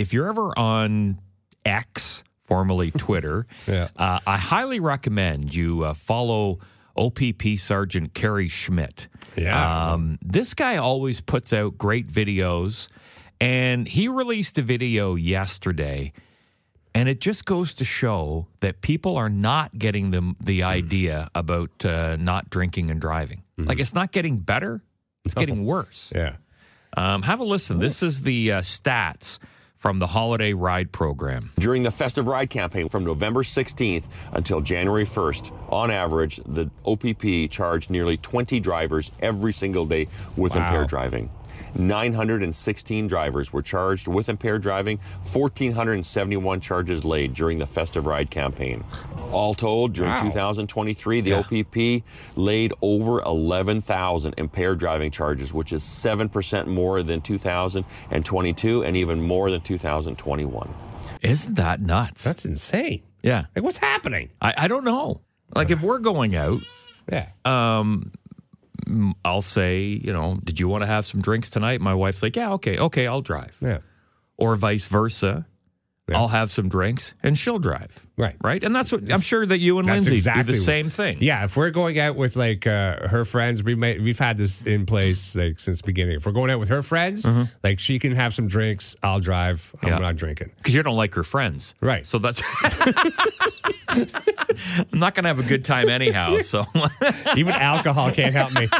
if you're ever on X, formerly Twitter, Yeah. uh, I highly recommend you uh, follow OPP Sergeant Kerry Schmidt. Yeah. Um, this guy always puts out great videos, and he released a video yesterday. And it just goes to show that people are not getting the the idea about uh, not drinking and driving. Like it's not getting better; it's getting worse. Yeah. Um, have a listen. This is the uh, stats from the holiday ride program. During the festive ride campaign from November 16th until January 1st, on average, the OPP charged nearly 20 drivers every single day with Wow. impaired driving. 916 drivers were charged with impaired driving, 1,471 charges laid during the festive ride campaign. All told, during Wow. 2023, the OPP laid over 11,000 impaired driving charges, which is 7% more than 2022 and even more than 2021. Isn't that nuts? That's insane. yeah. Like, what's happening? I, I don't know. Like if we're going out, Yeah. Um, I'll say, you know, did you want to have some drinks tonight? My wife's like, yeah, okay, okay, I'll drive. yeah. Or vice versa. Yeah. I'll have some drinks and she'll drive. Right. Right. And that's what I'm sure that you and That's Lindsay exactly do the same thing. Yeah, if we're going out with like uh, her friends, we may, we've had this in place like since the beginning. If we're going out with her friends, like she can have some drinks, I'll drive. I'm Yeah. not drinking. Because you don't like her friends. Right. So that's. I'm not going to have a good time anyhow. So. Even alcohol can't help me.